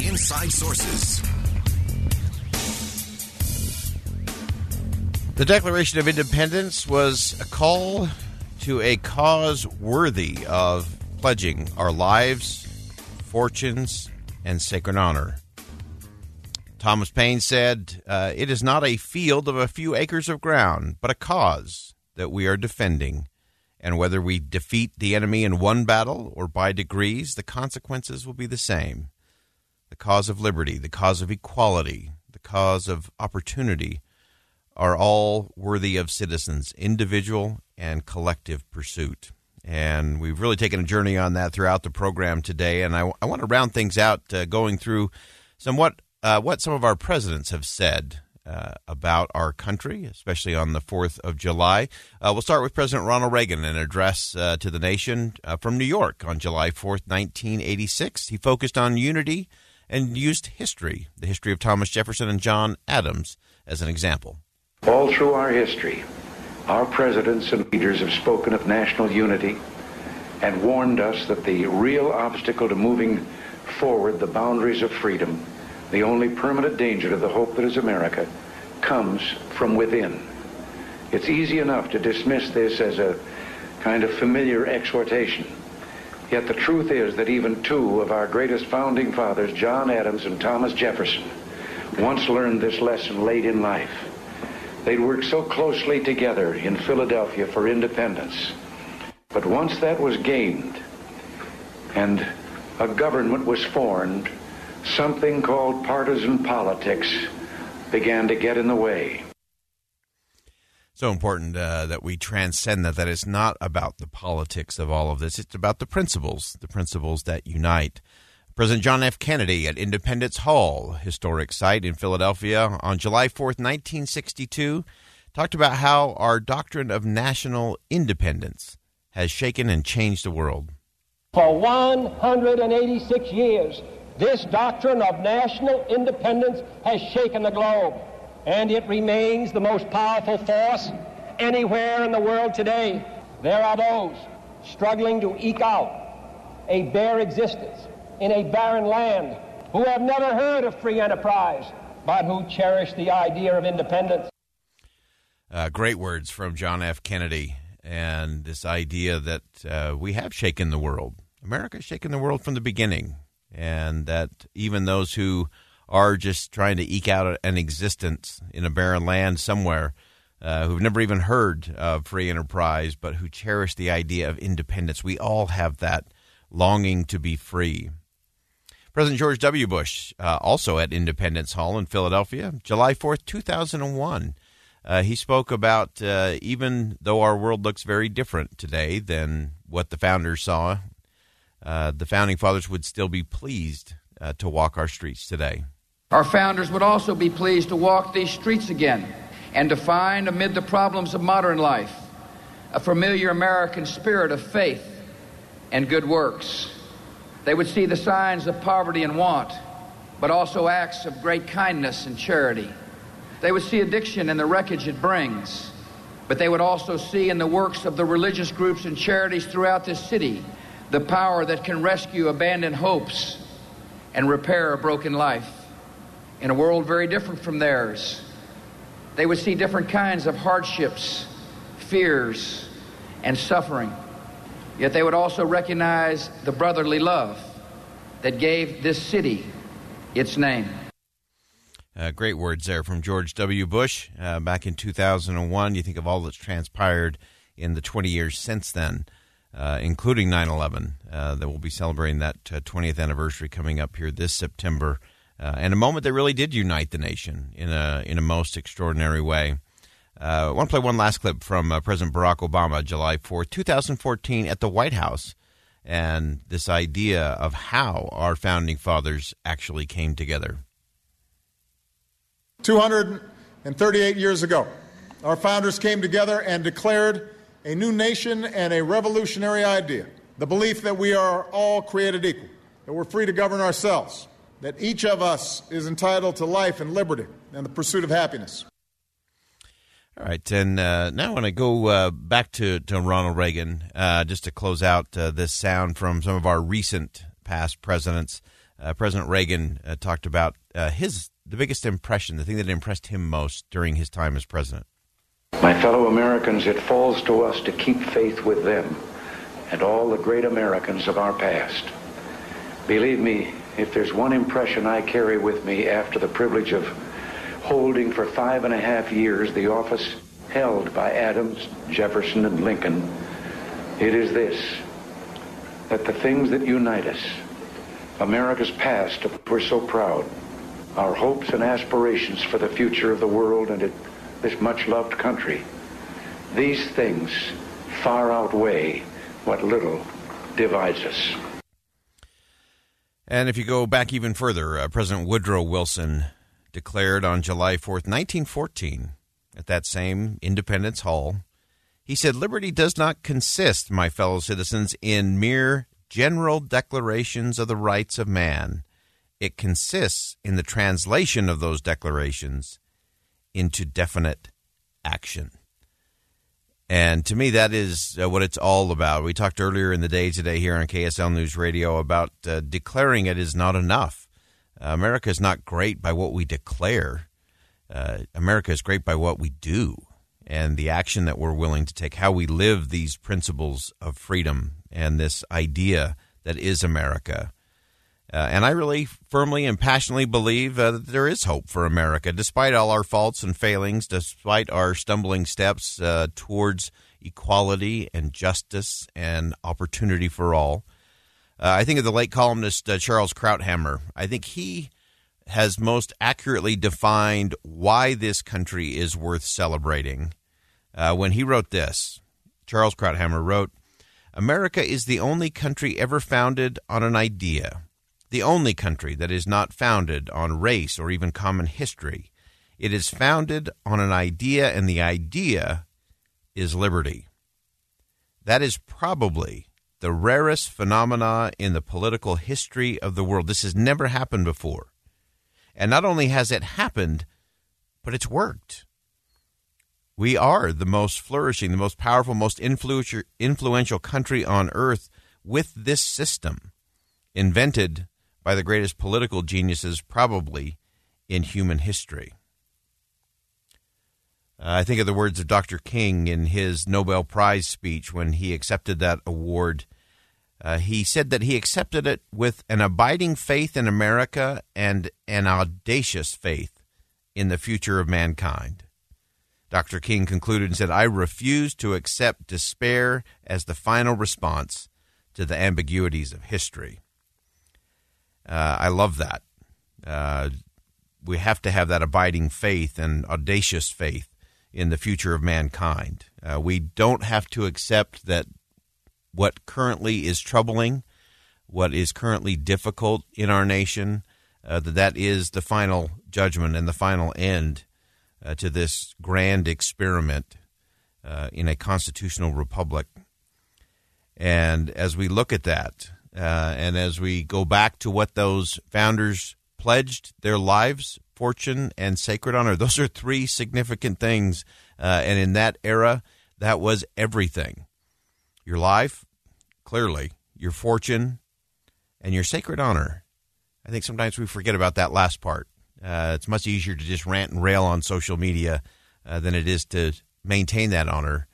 Inside Sources. The Declaration of Independence was a call to a cause worthy of pledging our lives, fortunes, and sacred honor. Thomas Paine said, uh, It is not a field of a few acres of ground, but a cause that we are defending. And whether we defeat the enemy in one battle or by degrees, the consequences will be the same. The cause of liberty, the cause of equality, the cause of opportunity are all worthy of citizens' individual and collective pursuit. And we've really taken a journey on that throughout the program today. And I, I want to round things out uh, going through somewhat uh, what some of our presidents have said uh, about our country, especially on the 4th of July. Uh, we'll start with President Ronald Reagan, in an address uh, to the nation uh, from New York on July 4th, 1986. He focused on unity and used history, the history of Thomas Jefferson and John Adams, as an example. All through our history, our presidents and leaders have spoken of national unity and warned us that the real obstacle to moving forward the boundaries of freedom, the only permanent danger to the hope that is America, comes from within. It's easy enough to dismiss this as a kind of familiar exhortation. Yet the truth is that even two of our greatest founding fathers, John Adams and Thomas Jefferson, once learned this lesson late in life. They'd worked so closely together in Philadelphia for independence. But once that was gained and a government was formed, something called partisan politics began to get in the way. So important uh, that we transcend that, that it's not about the politics of all of this. It's about the principles, the principles that unite. President John F. Kennedy at Independence Hall, historic site in Philadelphia, on July 4th, 1962, talked about how our doctrine of national independence has shaken and changed the world. For 186 years, this doctrine of national independence has shaken the globe, and it remains the most powerful force anywhere in the world today. There are those struggling to eke out a bare existence in a barren land who have never heard of free enterprise, but who cherish the idea of independence. Uh, great words from John F. Kennedy, and this idea that uh, we have shaken the world. America has shaken the world from the beginning, and that even those who are just trying to eke out an existence in a barren land somewhere, uh, who've never even heard of free enterprise, but who cherish the idea of independence, we all have that longing to be free. President George W. Bush, uh, also at Independence Hall in Philadelphia, July 4th, 2001. Uh, he spoke about uh, even though our world looks very different today than what the founders saw, uh, the founding fathers would still be pleased uh, to walk our streets today. Our founders would also be pleased to walk these streets again and to find amid the problems of modern life a familiar American spirit of faith and good works. They would see the signs of poverty and want, but also acts of great kindness and charity. They would see addiction and the wreckage it brings, but they would also see in the works of the religious groups and charities throughout this city the power that can rescue abandoned hopes and repair a broken life in a world very different from theirs. They would see different kinds of hardships, fears, and suffering. Yet they would also recognize the brotherly love that gave this city its name. Uh, great words there from George W. Bush uh, back in 2001. You think of all that's transpired in the 20 years since then, uh, including 9 11, uh, that we'll be celebrating that 20th uh, anniversary coming up here this September. Uh, and a moment that really did unite the nation in a, in a most extraordinary way. Uh, I want to play one last clip from uh, President Barack Obama, July 4th, 2014, at the White House, and this idea of how our founding fathers actually came together. 238 years ago, our founders came together and declared a new nation and a revolutionary idea the belief that we are all created equal, that we're free to govern ourselves, that each of us is entitled to life and liberty and the pursuit of happiness. All right, and uh, now I want to go uh, back to, to Ronald Reagan uh, just to close out uh, this sound from some of our recent past presidents. Uh, President Reagan uh, talked about his the biggest impression, the thing that impressed him most during his time as president. My fellow Americans, it falls to us to keep faith with them and all the great Americans of our past. Believe me, if there's one impression I carry with me after the privilege of holding for five and a half years the office held by Adams, Jefferson, and Lincoln, it is this, that the things that unite us, America's past, of which we're so proud, our hopes and aspirations for the future of the world and this much-loved country, these things far outweigh what little divides us. And if you go back even further, uh, President Woodrow Wilson declared on July 4th, 1914, at that same Independence Hall, he said, Liberty does not consist, my fellow citizens, in mere general declarations of the rights of man. It consists in the translation of those declarations into definite action. And to me, that is uh, what it's all about. We talked earlier in the day today here on KSL News Radio about uh, declaring it is not enough. Uh, America is not great by what we declare. Uh, America is great by what we do and the action that we're willing to take, how we live these principles of freedom and this idea that is America. Uh, and I really firmly and passionately believe uh, that there is hope for America, despite all our faults and failings, despite our stumbling steps uh, towards equality and justice and opportunity for all. Uh, I think of the late columnist uh, Charles Krauthammer. I think he has most accurately defined why this country is worth celebrating. Uh, when he wrote this, Charles Krauthammer wrote, America is the only country ever founded on an idea, the only country that is not founded on race or even common history. It is founded on an idea, and the idea is liberty. That is probably the rarest phenomena in the political history of the world. This has never happened before. And not only has it happened, but it's worked. We are the most flourishing, the most powerful, most influential country on earth with this system, invented by the greatest political geniuses probably in human history. Uh, I think of the words of Dr. King in his Nobel Prize speech when he accepted that award uh, he said that he accepted it with an abiding faith in America and an audacious faith in the future of mankind. Dr. King concluded and said, I refuse to accept despair as the final response to the ambiguities of history. Uh, I love that. Uh, we have to have that abiding faith and audacious faith in the future of mankind. Uh, we don't have to accept that what currently is troubling, what is currently difficult in our nation, uh, that that is the final judgment and the final end uh, to this grand experiment uh, in a constitutional republic. And as we look at that, uh, and as we go back to what those founders pledged their lives, fortune, and sacred honor, those are three significant things. Uh, and in that era, that was everything your life, clearly, your fortune, and your sacred honor. I think sometimes we forget about that last part. Uh, it's much easier to just rant and rail on social media uh, than it is to maintain that honor,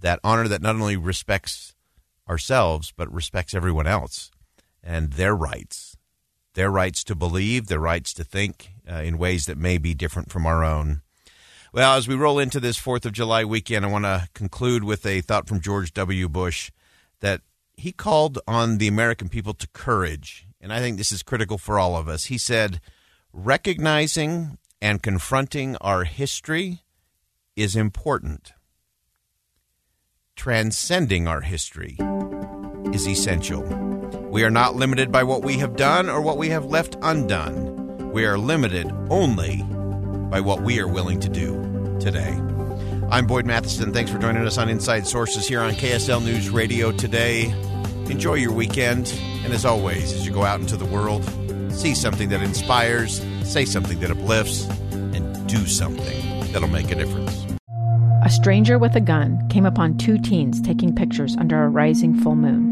that honor that not only respects ourselves, but respects everyone else and their rights, their rights to believe, their rights to think uh, in ways that may be different from our own. Well, as we roll into this 4th of July weekend, I want to conclude with a thought from George W. Bush that he called on the American people to courage. And I think this is critical for all of us. He said, recognizing and confronting our history is important. Transcending our history is essential. We are not limited by what we have done or what we have left undone. We are limited only by what we are willing to do today. I'm Boyd Matheson. Thanks for joining us on Inside Sources here on KSL News Radio today. Enjoy your weekend. And as always, as you go out into the world, see something that inspires, say something that uplifts, and do something that'll make a difference. A stranger with a gun came upon two teens taking pictures under a rising full moon.